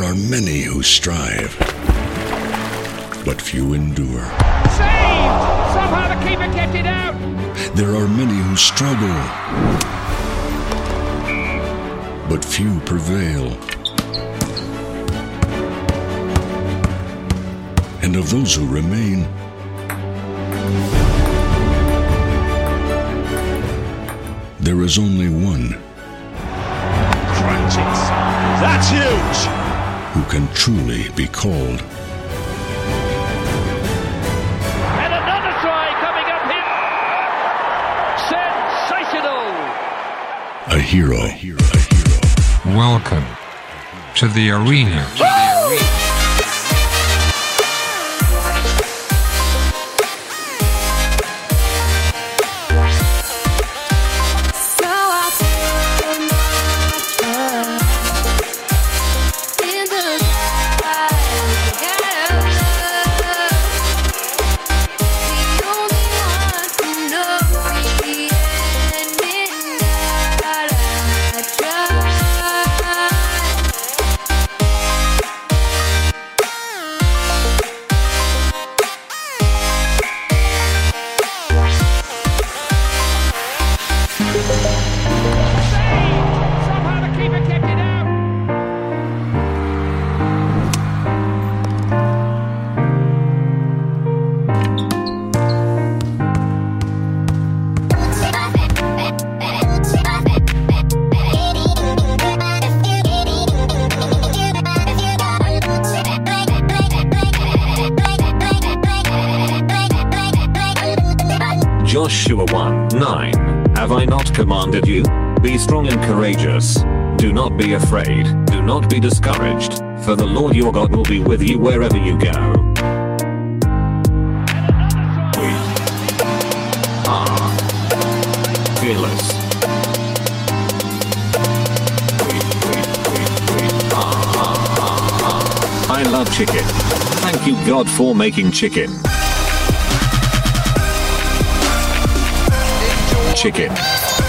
There are many who strive, but few endure. Saved! Somehow the keeper kept it out. There are many who struggle, but few prevail. And of those who remain, there is only one Crunches. That's huge. Who can truly be called And another try coming up here. Sensational. a hero. Welcome to the arena. So Joshua 1 9. Have I not commanded you? Be strong and courageous. Do not be afraid, do not be discouraged, for the Lord your God will be with you wherever you go. We are fearless. I love chicken. Thank you God for making chicken. chicken.